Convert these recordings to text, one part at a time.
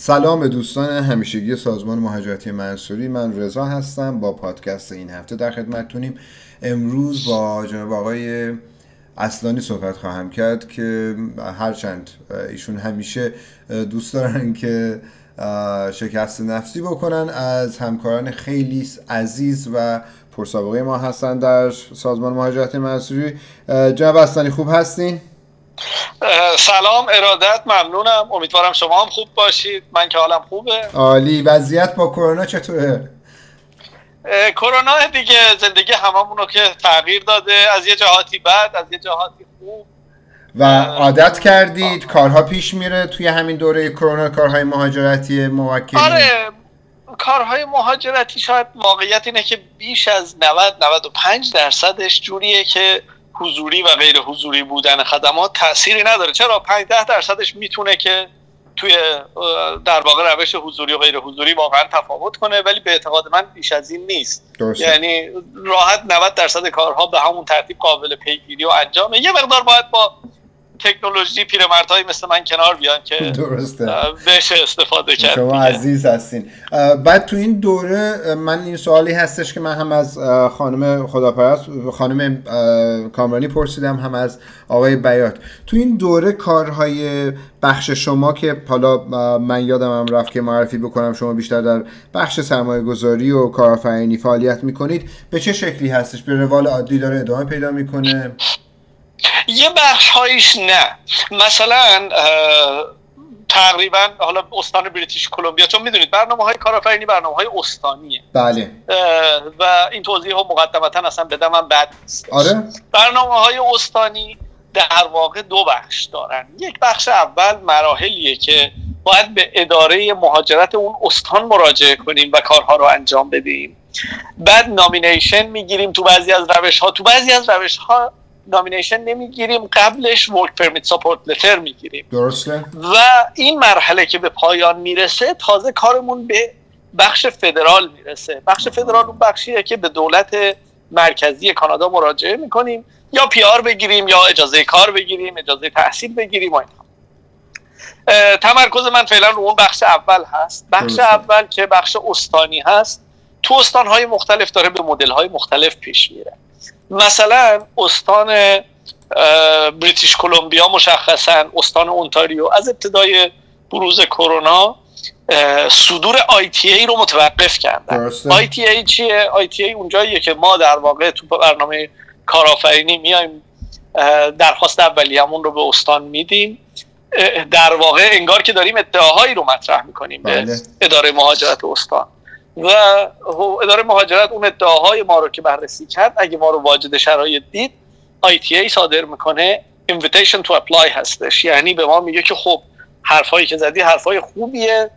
سلام به دوستان همیشگی سازمان مهاجرتی منصوری. من رضا هستم. با پادکست این هفته در خدمتتونیم. امروز با جناب آقای اصلانی صحبت خواهم کرد که هرچند ایشون همیشه دوست دارن که شکست نفسی بکنن از همکاران خیلی عزیز و پرسابقه ما هستن در سازمان مهاجرت منصوری. جناب اصلانی خوب هستین؟ سلام ارادت ممنونم. امیدوارم شما هم خوب باشید. من که حالم خوبه. عالی. وضعیت با کرونا چطوره؟ کرونا دیگه زندگی هممون رو که تغییر داده. از یه جهاتی بد از یه جهاتی خوب. و عادت کردید؟ کارها پیش میره توی همین دوره کرونا؟ کارهای مهاجرتی موکلی آره. کارهای مهاجرتی شاید واقعیت اینه که بیش از 90 95 درصدش جوریه که حضوری و غیر حضوری بودن خدمات تأثیری نداره. چرا؟ 5 ده درصدش می‌تونه که توی در واقع روش حضوری و غیر حضوری واقعا تفاوت کنه ولی به اعتقاد من بیش از این نیست. درسته. یعنی راحت 90 درصد کارها به همون ترتیب قابل پیگیری و انجامه. یه مقدار باید با تکنولوژی پیرمردهایی مثل من کنار بیان که درسته. بشه استفاده کرد شما دیگه. عزیز هستین. بعد تو این دوره من این سوالی هستش که من هم از خانم خداپرست خانم کامرانی پرسیدم هم از آقای بیات. تو این دوره کارهای بخش شما که حالا من یادم هم رفت که معرفی بکنم شما بیشتر در بخش سرمایه گذاری و کارآفرینی فعالیت می‌کنید به چه شکلی هستش؟ به روال عادی داره ادامه پیدا می‌کنه؟ یه بخش هایش نه. مثلا تقریبا حالا استان بریتیش کلمبیا چون می‌دونید برنامه های کارآفرینی برنامه های استانیه. بله. و این توضیح ها مقدمتا اصلا بدم من بد نیست. آره. برنامه های استانی در واقع دو بخش دارن. یک بخش اول مراحلیه که باید به اداره مهاجرت اون استان مراجعه کنیم و کارها رو انجام بدیم. بعد نامینیشن می‌گیریم تو بعضی از روش ها تو بعضی از روش ها نامینیشن نمی‌گیریم قبلش ورک پرمیت ساپورت لتر می‌گیریم. درسته. و این مرحله که به پایان می‌رسه تازه کارمون به بخش فدرال می‌رسه. بخش فدرال اون بخشیه که به دولت مرکزی کانادا مراجعه می‌کنیم. یا پیار بگیریم یا اجازه کار بگیریم اجازه تحصیل بگیریم و تمرکز من فعلا رو اون بخش اول هست. بخش درسته. اول که بخش استانی هست تو استانهای مختلف داره به مدل‌های مختلف پیش میره. مثلا استان بریتیش کلمبیا مشخصا استان اونتاریو از ابتدای بروز کرونا صدور آی تی ای رو متوقف کردن. آی تی ای چیه آی تی ای اونجاییه که ما در واقع تو برنامه کارآفرینی میایم درخواست اولیه‌مون رو به استان میدیم در واقع انگار که داریم ادعاهایی رو مطرح می‌کنیم بله. به اداره مهاجرت استان و اداره مهاجرت اون ادعاهای ما رو که بررسی کرد اگه ما رو واجد شرایط دید ITA صادر می‌کنه invitation to apply هستش. یعنی به ما میگه که خب حرفایی که زدی حرفای خوبیه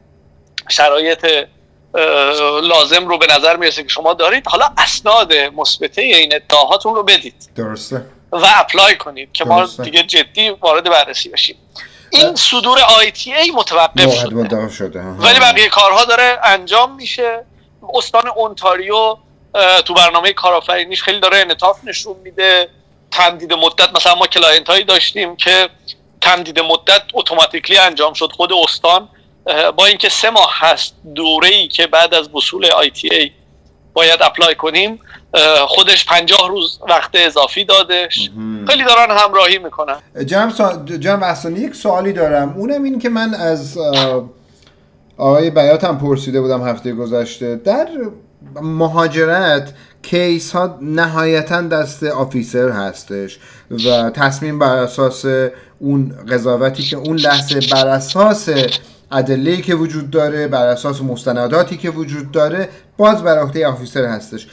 شرایط لازم رو به نظر می‌رسه که شما دارید. حالا اسناد مثبته این ادعاهاتون رو بدید درسته. و اپلای کنید که ما درسته. دیگه جدی وارد بررسی بشیم. این. صدور ITA متوقف شده. شده. ولی بقیه کارها داره انجام میشه. استان اونتاریو تو برنامه کارآفرینیش خیلی داره انعطاف نشون میده. تمدید مدت مثلا ما client هایی داشتیم که تمدید مدت automatically انجام شد. خود استان با اینکه سه ماه هست دوره ای که بعد از وصول ITA باید apply کنیم خودش پنجاه روز وقت اضافی دادش. خیلی دارن همراهی می‌کنن. جناب, سا... اصلانی یک سوالی دارم. اونم این که من از آقای بیات هم پرسیده بودم هفته گذشته. در مهاجرت case ها نهایتا دست officer هستش و تصمیم بر اساس اون قضاوتی که اون لحظه بر اساس ادله که وجود داره بر اساس مستنداتی که وجود داره باز بر عهده officer هستش.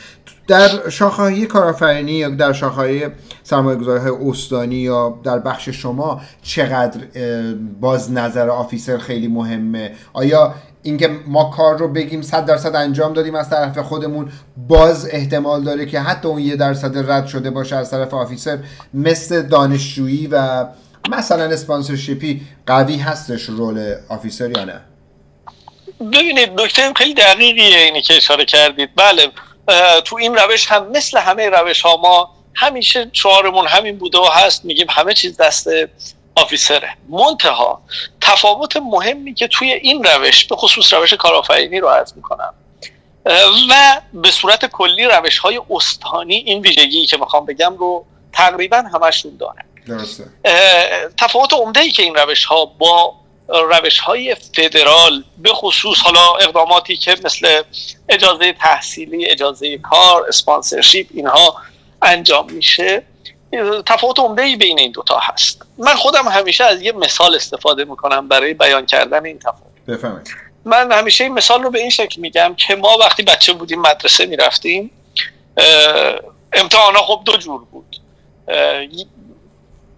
در شاخه‌های کارآفرینی یا در شاخه‌های سرمایه‌گذاری های استانی یا در بخش شما چقدر باز نظر officer خیلی مهمه؟ آیا اینکه ما کار رو بگیم صد درصد انجام دادیم از طرف خودمون باز احتمال داره که حتی اون یه درصد رد شده باشه از طرف آفیسر مثل دانشجویی و مثلا اسپانسرشیپی قوی هستش رول آفیسر یا نه؟ ببینید نکته خیلی دقیقیه اینی که اشاره کردید. بله تو این روش هم مثل همه روش ها ما همیشه شعارمون همین بوده و هست میگیم همه چیز دست آفیسره. منتها تفاوت مهمی که توی این روش به خصوص روش کارآفرینی رو عرض می‌کنم و به صورت کلی روش های استانی این ویژگی که می‌خوام بگم رو تقریبا همشون دارن درسته. تفاوت عمده ای که این روش ها با روش های فدرال به خصوص حالا اقداماتی که مثل اجازه تحصیلی اجازه کار اسپانسرشیپ اینها انجام میشه تفاوت عمده ای بین این دوتا هست. من خودم همیشه از یه مثال استفاده می‌کنم برای بیان کردن این تفاوت. بفهمید من همیشه این مثال رو به این شکل میگم که ما وقتی بچه بودیم مدرسه می‌رفتیم امتحان ها خب دو جور بود.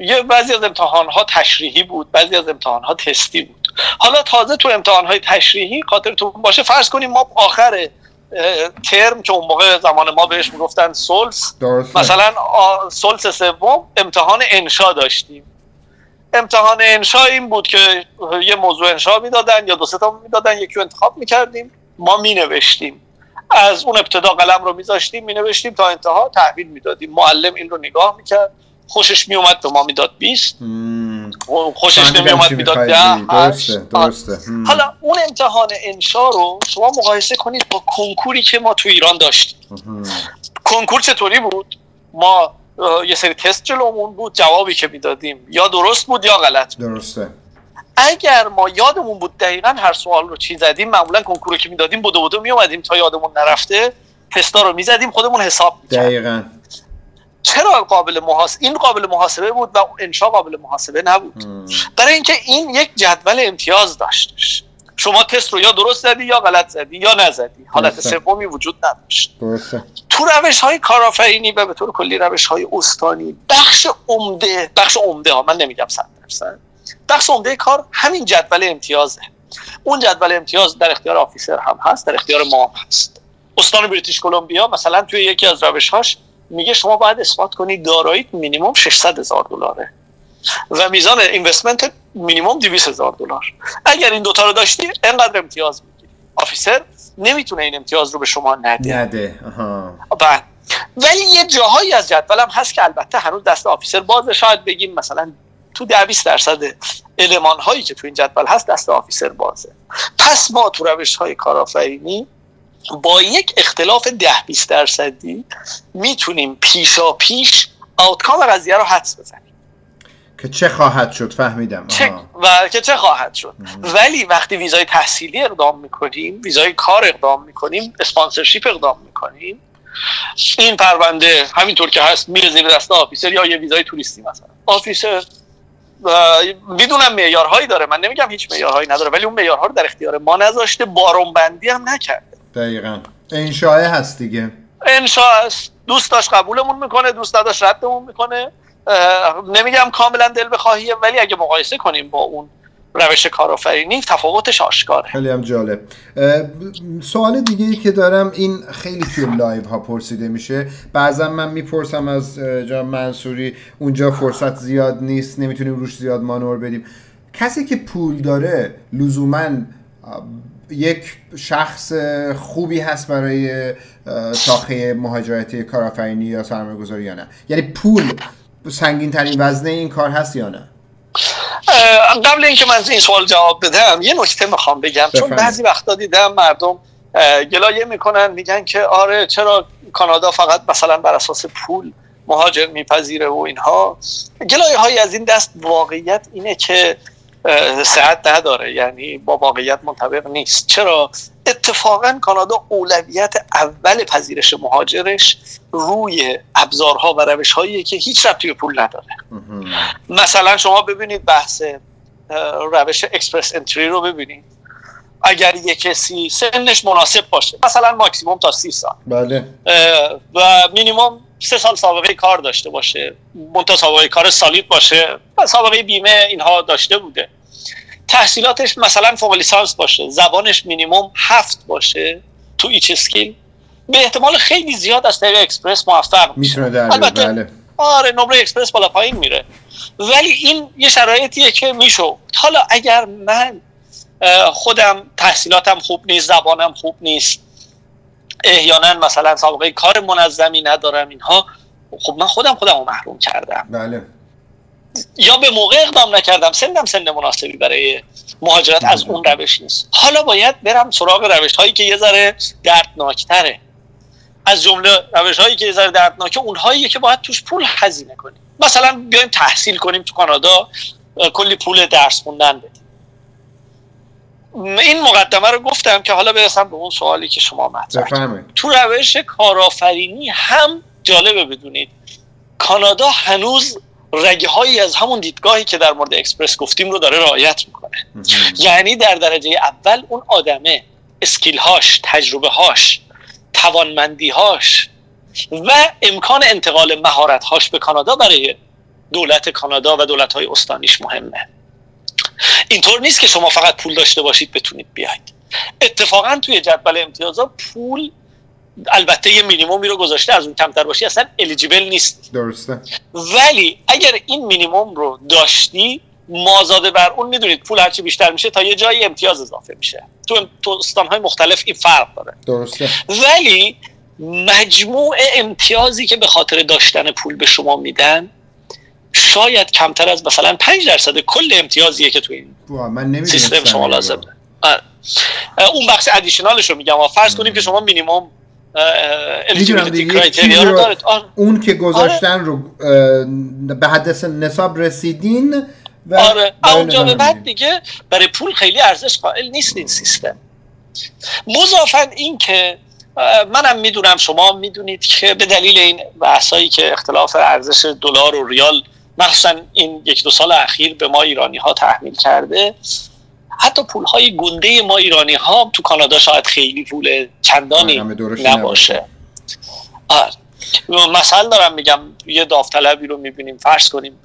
یه بعضی از امتحان ها تشریحی بود بعضی از امتحان ها تستی بود. حالا تازه تو امتحان های تشریحی خاطرتون باشه فرض کنیم ما آخر ترم که اون موقع زمان ما بهش می‌گفتن سولس مثلا سولس سوم امتحان انشا داشتیم. امتحان انشا این بود که یه موضوع انشا می‌دادن یا دو سه تا می‌دادن یکی رو انتخاب می‌کردیم ما مینوشتیم. از اون ابتدا قلم رو میذاشتیم مینوشتیم تا انتها تحویل می‌دادیم. معلم این رو نگاه می‌کرد. خوشش میومد به ما می‌داد 20 خوشش نمیومد می‌داد 10 درسته درسته. حالا اون امتحان انشا رو شما مقایسه کنید با کنکوری که ما تو ایران داشتیم. کنکور چطوری بود؟ ما یه سری تست جلومون بود جوابی که می‌دادیم. یا درست بود یا غلط بود. درسته. اگر ما یادمون بود دقیقا هر سوال رو چی زدیم معمولا کنکور که می‌دادیم بودو بودو میومدیم تا یادمون نرفته تستا رو می‌زدیم خودمون حساب می‌کردیم. دقیقا. چرا قابل محاسبه این قابل محاسبه بود و انشا قابل محاسبه نبود. برای اینکه این یک جدول امتیاز داشتش. شما تست رو یا درست زدی یا غلط زدی یا نزدی. حالت سومی وجود نداشت. تو روش های کارآفرینی و به طور کلی روش های استانی بخش عمده بخش عمده ها من نمیگم 100 درصد. بخش عمده کار همین جدول امتیازه. اون جدول امتیاز در اختیار آفیسر هم هست در اختیار ما هم هست. استان بریتیش کلمبیا مثلا توی یکی از روشهاش میگه شما باید اثبات کنید داراییت مینیمم 600 هزار دلاره و میزان اینوستمنت مینیمم 200 هزار دلار. اگر این دوتا رو داشتی انقدر امتیاز می‌گیری. آفیسر نمی‌تونه این امتیاز رو به شما نده. نده. بله. ولی یه جاهایی از جدولم هست که البته هنوز دست آفیسر بازه شاید بگیم مثلا تو ده 20 درصد المان هایی که تو این جدول هست دست آفیسر بازه. پس ما تو روش های کارآفرینی با یک اختلاف ده 20 درصدی می‌تونیم پیشا پیش آوتکام قضیه رو حدس بزنیم. که چه خواهد شد؟ فهمیدم. چه و که چه خواهد شد؟ ولی وقتی ویزای تحصیلی اقدام می‌کنیم ویزای کار اقدام می‌کنیم اسپانسرشیپ اقدام می‌کنیم این پرونده همینطور که هست میره زیر دست آفیسر یا یه ویزای توریستی مثلا. آفیسر می‌دونم معیارهایی داره. من نمیگم هیچ معیارهایی نداره ولی اون معیارها رو در اختیار ما نذاشته بارون بندی هم نکرده دقیقا. انشاء هست دیگه. انشاء هست دوست داشت قبولمون می‌کنه دوست داشت ردمون می‌کنه. نمیگم کاملا دل بخواهیه ولی اگه مقایسه کنیم با اون روش کارآفرینی تفاوتش آشکاره. خیلی هم جالب. سوال دیگه ای که دارم این خیلی توی live ها پرسیده میشه. بعضا من می‌پرسم از جناب منصوری اونجا فرصت زیاد نیست نمی‌تونیم روش زیاد مانور بدیم. کسی که پول داره لزوما یک شخص خوبی هست برای شاخه مهاجرتی کارآفرینی یا سرمایه گذاری یا نه؟ یعنی پول سنگین ترین وزنه این کار هست یا نه؟ قبل اینکه من این سوال جواب بدم یه نکته می‌خوام بگم. چون بعضی وقتا دیدم مردم گلایه می‌کنن میگن که آره چرا کانادا فقط مثلا بر اساس پول مهاجر میپذیره و اینها. گلایه های از این دست واقعیت اینه که صحت نداره یعنی با واقعیت منطبق نیست. چرا؟ اتفاقا کانادا اولویت اول پذیرش مهاجرش روی ابزارها و روش هایی که هیچ ربطی به پول نداره. مثلا شما ببینید بحث روش Express Entry رو ببینید. اگر یک کسی سنش مناسب باشه مثلا ماکسیموم تا سی سال. بله. و مینیموم سه سال سابقه کار داشته باشه منتها سابقه کار solid باشه و سابقه بیمه اینها داشته بوده. تحصیلاتش مثلا فوق لیسانس باشه زبانش مینیموم هفت باشه تو each skill. به احتمال خیلی زیاد از طریق اکسپرس موفق میشه. البته بله. آره نمره اکسپرس بالا پایین میره. ولی این یه شرایطیه که میشه حالا اگر من خودم تحصیلاتم خوب نیست زبانم خوب نیست احیانا مثلا سابقه کار منظمی ندارم اینها. خب من خودم خودم رو محروم کردم. بله. یا به موقع اقدام نکردم. سندم سن مناسبی برای مهاجرت از اون روش نیست. حالا باید برم سراغ روش هایی که یه ذره دردناکتره. از جمله روش هایی که یه ذره دردناکه اونهایی که باید توش پول هزینه کنیم. مثلا بیایم تحصیل کنیم تو کانادا کلی پول درس خوندن بدیم. این مقدمه رو گفتم که حالا برسم به اون سوالی که شما مطرح تو روش کارآفرینی هم جالبه بدونید. کانادا هنوز رگه هایی از همون دیدگاهی که در مورد اکسپرس گفتیم رو داره رعایت می‌کنه. یعنی در درجه اول اون آدمه اسکیل هاش تجربه هاش توانمندی هاش و امکان انتقال مهارت هاش به کانادا برای دولت کانادا و دولت های استانیش مهمه. اینطور نیست که شما فقط پول داشته باشید بتونید بیاید. اتفاقا توی جدول امتیازها پول البته یه مینیمومی رو گذاشته از اون کمتر باشی اصلا الیجیبل نیست. درسته. ولی اگر این مینیموم رو داشتی مازاده بر اون می‌دونید پول هرچی بیشتر میشه تا یه جایی امتیاز اضافه میشه. تو تو استانهای مختلف این فرق داره. درسته. ولی مجموع امتیازی که به خاطر داشتن پول به شما میدن شاید کمتر از مثلا 5 درصد کل امتیازیه که تو این من سیستم شما لازم اون بخش ادیشنالش رو میگم فرض کنیم که شما مینیمم اون که گذاشتن رو به حد نصاب رسیدین و آره. اونجا به بعد دیگه برای پول خیلی ارزش قائل نیست این سیستم. مضافن این که منم می‌دونم شما می‌دونید که به دلیل این بحثایی که اختلاف ارزش دلار و ریال مخصوصا این یک دو سال اخیر به ما ایرانی ها تحمیل کرده. حتی پول های گنده ما ایرانی ها تو کانادا شاید خیلی پول چندانی نباشه. آره. مثلا دارم میگم یه داوطلبی رو می‌بینیم فرض کنیم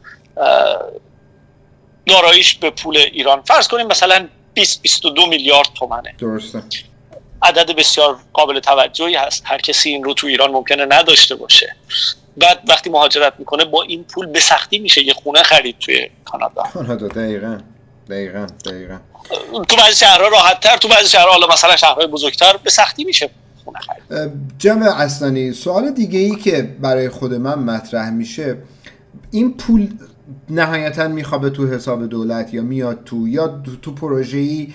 داراییش به پول ایران. فرض کنیم مثلا 20 22 میلیارد تومنه. درسته. عدد بسیار قابل توجهی هست. هر کسی این رو تو ایران ممکنه نداشته باشه. بعد وقتی مهاجرت می‌کنه با این پول به سختی میشه یه خونه خرید توی کانادا. کانادا دقیقا دقیقا دقیقا. تو بعضی شهرها راحت تر تو بعضی شهرها حالا مثلا شهرهای بزرگتر به سختی میشه خونه خرید. جمع اصلانی سوال دیگه ای که برای خود من مطرح میشه این پول نهایتا میخوابه تو حساب دولت یا میاد تو یا تو پروژه ای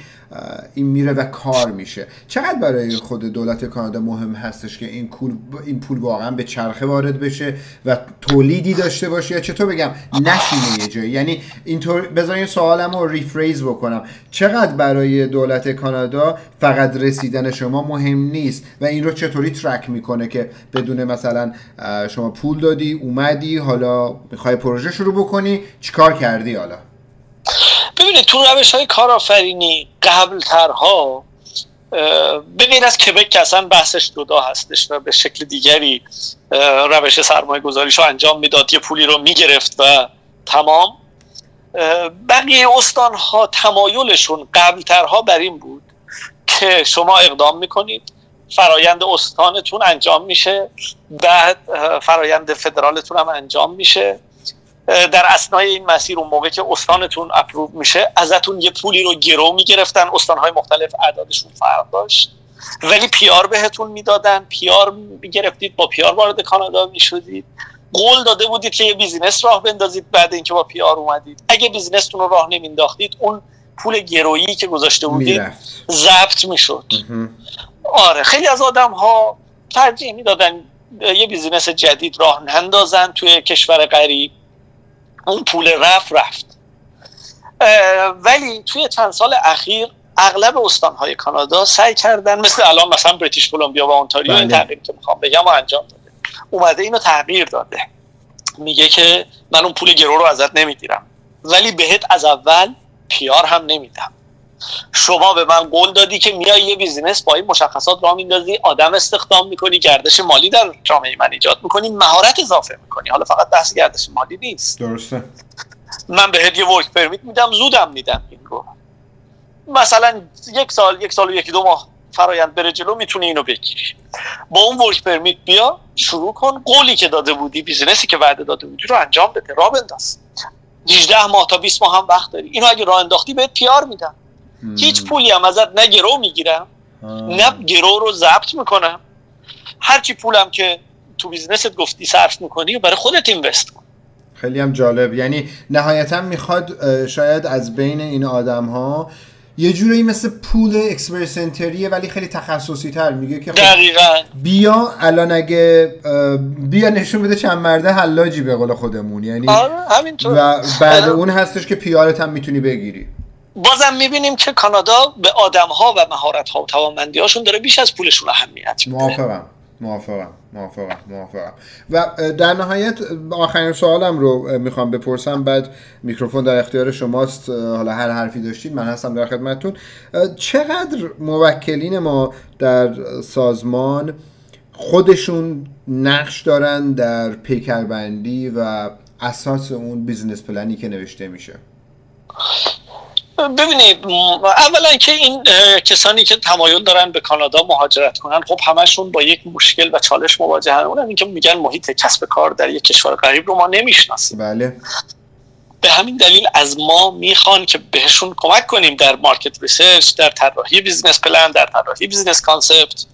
این میره و کار میشه. چقدر برای خود دولت کانادا مهم هستش که این پول این پول واقعا به چرخه وارد بشه و تولیدی داشته باشه؟ یا چطور بگم نشینه یه جایی. یعنی اینطور بذارین سوالم رو ریفریز بکنم. چقدر برای دولت کانادا فقط رسیدن شما مهم نیست؟ و این رو چطوری ترک می‌کنه که بدون مثلا شما پول دادی اومدی حالا می‌خوای پروژه شروع بکنی؟ چیکار کردی حالا؟ ببینید تو روش های کارآفرینی قبل ترها به غیر از کبک که اصلا بحثش جدا هستش و به شکل دیگری روش سرمایه گذاریش رو انجام می‌داد یه پولی رو می‌گرفت و تمام. بقیه استان ها تمایلشون قبل ترها بر این بود که شما اقدام می‌کنید فرایند استانتون انجام میشه بعد فرایند فدرالتون هم انجام میشه. در اسنای این مسیر اون موقع که استانتون اپروو میشه ازتون یه پولی رو گرو می‌گرفتن استانهای مختلف اعدادشون فرق داشت. ولی PR بهتون می‌دادن PR می‌گرفتید با PR وارد کانادا می‌شدید. قول داده بودید که یه business راه بندازید بعد اینکه با PR اومدید. اگه business تون رو راه نمینداختید اون پول گرویی که گذاشته بودید ضبط می‌شد. آره خیلی از آدم ها ترجیح می‌دادن یه business جدید راه نندازن توی کشور غریب. اون پول رفت رفت. ولی توی چند سال اخیر اغلب استانهای کانادا سعی کردن مثل الان مثلا بریتیش کلمبیا و اونتاریو این بله. تغییری که می‌خوام بگم و انجام داده. اومده اینو تغییر داده. میگه که من اون پول گرو رو ازت نمی‌گیرم. ولی بهت از اول پیار هم نمیدم. شما به من قول دادی که میای یه بیزینس با این مشخصات راه میندازی آدم استخدام می‌کنی گردش مالی در جامعه من ایجاد می‌کنی مهارت اضافه می‌کنی. حالا فقط بحث گردش مالی نیست. درسته. من بهت یه work permit میدم زودم میدم این رو. مثلا یک سال یک سال و یکی دو ماه فرایند بره جلو می‌تونی اینو بگیری. با اون work permit بیا شروع کن. قولی که داده بودی business ی که وعده داده بودی رو انجام بده راه بنداز. 18 ماه تا 20 ماه هم وقت داری. اینو اگه راه انداختی بهت PR میدم. هیچ پولی هم ازت نه گرو می‌گیرم نه گرو رو ضبط می‌کنم. هرچی پولم که تو business ت گفتی صرف می‌کنی برای خودت invest کن. خیلی هم جالب. یعنی نهایتا می‌خواد شاید از بین این آدم ها یه جورایی مثل pool Express Entry ه ولی خیلی تخصصی تر میگه که خب دقیقا. بیا الان اگه بیا نشون بده چند مرده حلاجی به قول خودمون. یعنی آره همینطور. و بعد اون هستش که PR ت هم می‌تونی بگیری. بازم می‌بینیم که کانادا به آدم ها و مهارت ها و توانمندی هاشون داره بیش از پولشون اهمیت موافقم. موافقم. موافقم. موافقم. و در نهایت آخرین سوالم رو می‌خوام بپرسم. بعد میکروفون در اختیار شماست. حالا هر حرفی داشتید من هستم در خدمتتون. چقدر موکلین ما در سازمان خودشون نقش دارن در پیکربندی و اساس اون business plan ی که نوشته میشه؟ ببینید اولا که این کسانی که تمایل دارن به کانادا مهاجرت کنن خب همشون با یک مشکل و چالش مواجهن اونم این که میگن محیط کسب کار در یک کشور غریب رو ما نمی‌شناسیم. بله. به همین دلیل از ما می‌خوان که بهشون کمک کنیم در market research در طراحی business plan در طراحی business concept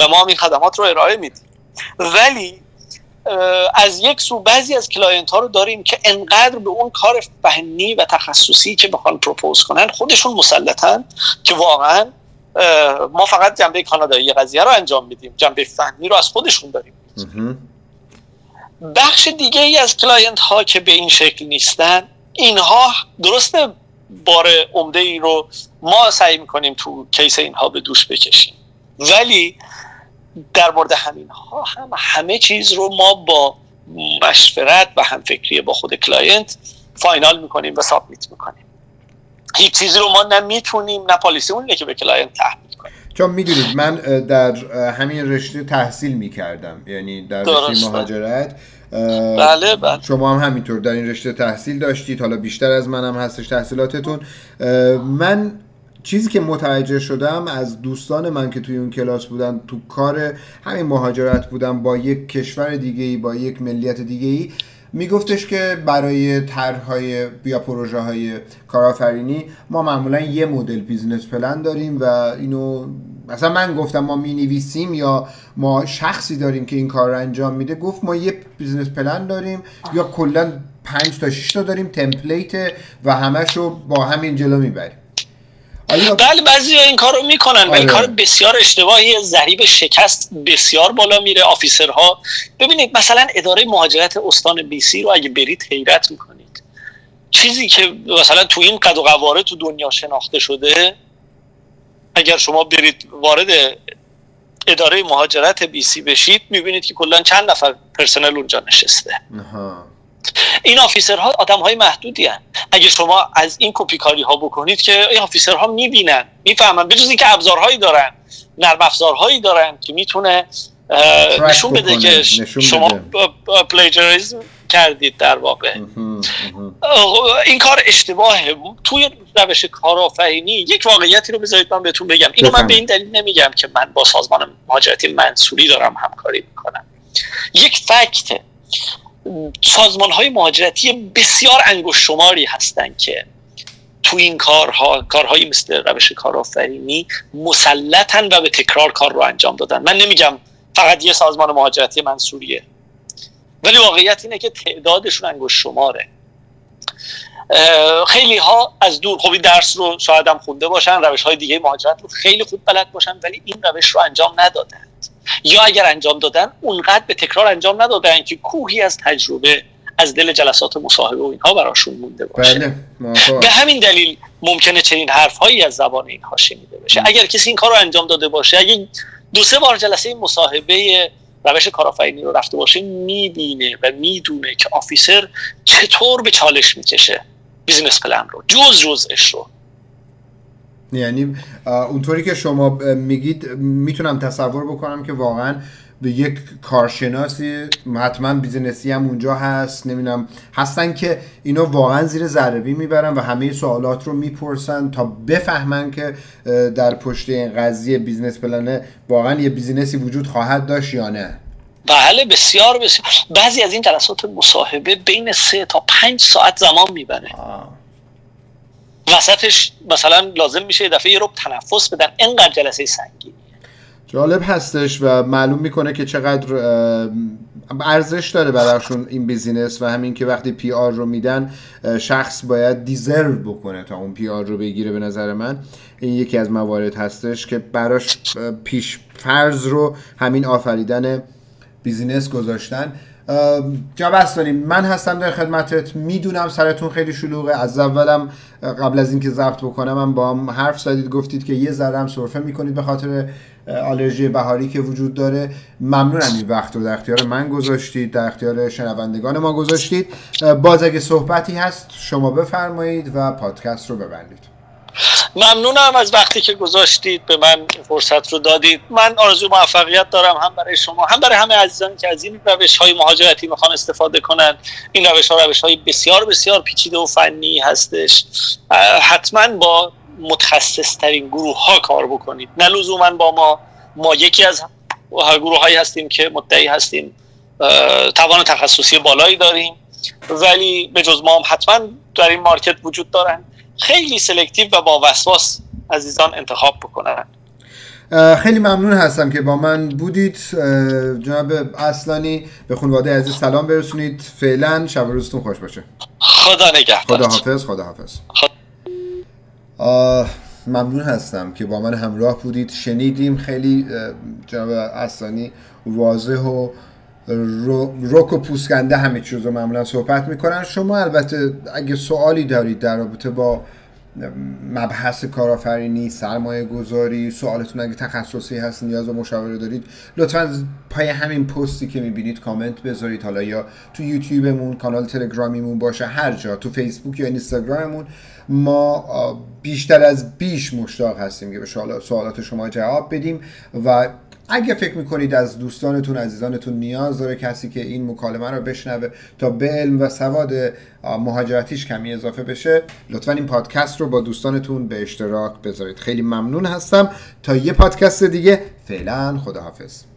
و ما هم این خدمات رو ارائه میدیم. ولی از یک سو بعضی از client ها رو داریم که انقدر به اون کار فنی و تخصصی که بخوان propose کنن خودشون مسلطن که واقعا ما فقط جنبه کانادایی قضیه رو انجام میدیم جنبه فنی رو از خودشون داریم. بخش دیگه ای از client ها که به این شکل نیستن اینها درسته بار عمده ای رو ما سعی می‌کنیم تو case اینها به دوش بکشیم ولی در مورد همین ها هم همه چیز رو ما با مشورت و همفکری با خود client final می‌کنیم و submit می‌کنیم. هیچ چیزی رو ما نه می‌تونیم نه policy مونه که به client تحمیل کنیم. چون می‌دونید من در همین رشته تحصیل می‌کردم یعنی در رشته درسته. مهاجرت بله بله. شما هم همینطور در این رشته تحصیل داشتید حالا بیشتر از منم هستش تحصیلاتتون. من چیزی که متوجه شدم از دوستان من که توی اون کلاس بودن تو کار همین مهاجرت بودن با یک کشور دیگه ای با یک ملیت دیگه ای میگفتش که برای طرحهای یا پروژه های کارآفرینی ما معمولا یه مدل business plan داریم و اینو مثلا من گفتم ما می نویسیم یا ما شخصی داریم که این کار رو انجام میده گفت ما یه business plan داریم یا کلا پنج تا 6 تا داریم template و همش رو با همین جلو می‌بریم. بله بعضی این کار رو می‌کنن ولی آره. کار بسیار اشتباهی ضریب شکست بسیار بالا میره officer ها ببینید مثلا اداره مهاجرت استان BC رو اگه برید حیرت می‌کنید چیزی که مثلا تو این قد و قواره تو دنیا شناخته شده اگر شما برید وارد اداره مهاجرت BC بشید می‌بینید که کلا چند نفر پرسنل اونجا نشسته. این officer ها آدم های محدودی هن. اگه شما از این کپی کاری ها بکنید که این officer ها می‌بینن می‌فهمن به جز اینکه ابزارهایی دارن نرم افزارهایی دارن که می‌تونه نشون بده که نشون شما بده. پلیجریزم کردید در واقع. این کار اشتباهه توی روش کارآفرینی یک واقعیتی رو بذارید من بهتون بگم اینو من. به این دلیل نمیگم که من با سازمان مهاجرتی منصوری دارم همکاری می‌کنم یک فکت سازمان های مهاجرتی بسیار انگشت شماری هستند که تو این کارها کارهایی مثل روش کارآفرینی مسلطن و به تکرار کار رو انجام دادن. من نمیگم فقط یه سازمان مهاجرتی منصوریه. ولی واقعیت اینه که تعدادشون انگشت شماره خیلی ها از دور خب این درس رو شاید هم خونده باشن روش های دیگه مهاجرت رو خیلی خوب بلد باشن ولی این روش رو انجام ندادند یا اگر انجام دادن اونقدر به تکرار انجام ندادن که کوهی از تجربه از دل جلسات مصاحبه و اینها براشون مونده باشه. بله. به همین دلیل ممکنه چنین حرفهایی از زبان اینها شنیده بشه اگر کسی این کار رو انجام داده باشه اگه دو سه بار جلسه مصاحبه روش کارآفرینی رو رفته باشه می‌بینه و می‌دونه که officer چطور به چالش می‌کشه. business plan رو جز جزش رو. یعنی اونطوری که شما میگید می‌تونم تصور بکنم که واقعا به یک کارشناسی حتما business ی هم اونجا هست نمی‌دونم هستن که اینو واقعا زیر ذره بین می‌برن و همه سوالات رو می‌پرسن تا بفهمن که در پشت این قضیه business plan ه واقعا یه business ی وجود خواهد داشت یا نه. بله بسیار بسیار. بعضی از این جلسات مصاحبه بین سه تا پنج ساعت زمان می‌بره. آه. وسطش مثلا لازم میشه دفعه یه رو تنفس بدن. انقدر جلسه سنگینی جالب هستش و معلوم می‌کنه که چقدر ارزش داره براشون این business و همین که وقتی PR رو میدن شخص باید deserve بکنه تا اون PR رو بگیره به نظر من. این یکی از موارد هستش که براش پیش فرض رو همین آفریدن business گذاشتن. جا داره. من هستم در خدمتت. می‌دونم سرتون خیلی شلوغه. از اولم قبل از اینکه ضبط بکنم من با هم حرف زدید. گفتید که یه ذره هم سرفه می‌کنید به خاطر آلرژی بهاری که وجود داره. ممنونم این وقت رو در اختیار من گذاشتید در اختیار شنوندگان ما گذاشتید. باز اگه صحبتی هست شما بفرمایید و پادکست رو ببندید. ممنونم از وقتی که گذاشتید به من فرصت رو دادید. من آرزو موفقیت دارم هم برای شما هم برای همه عزیزانی که از این روش های مهاجرتی می‌خوان استفاده کنن. این روش ها روش های بسیار بسیار پیچیده و فنی هستش. حتما با متخصص ترین گروه ها کار بکنید. نه لزوما با ما. ما یکی از گروه هایی هستیم که مدعی هستیم. توان تخصصی بالایی داریم. ولی به جز ما هم حتما در این market وجود دارن. خیلی selective و با وسواس عزیزان انتخاب بکنن. خیلی ممنون هستم که با من بودید. جناب اصلانی به خانواده عزیز سلام برسونید. فعلا شب روزتون خوش باشه. خدا نگهدار. خدا حافظ خدا حافظ. ممنون هستم که با من همراه بودید. شنیدیم خیلی جناب اصلانی واضح و روک و پوسکنده همه چیز رو معمولا صحبت می‌کنن. شما البته اگه سوالی دارید در رابطه با مبحث کارآفرینی سرمایه گذاری سوالتون اگه تخصصی هست نیاز به مشاوره دارید لطفا پای همین پستی که می‌بینید کامنت بذارید. حالا یا تو یوتیوبمون کانال تلگرامیمون باشه هر جا تو فیسبوک یا اینستاگراممون ما بیشتر از بیش مشتاق هستیم که به سوالات شما جواب بدیم و اگه فکر می‌کنید از دوستانتون عزیزانتون نیاز داره کسی که این مکالمه رو بشنوه تا به علم و سواد مهاجرتیش کمی اضافه بشه لطفا این پادکست رو با دوستانتون به اشتراک بذارید. خیلی ممنون هستم. تا یه پادکست دیگه فعلا خداحافظ.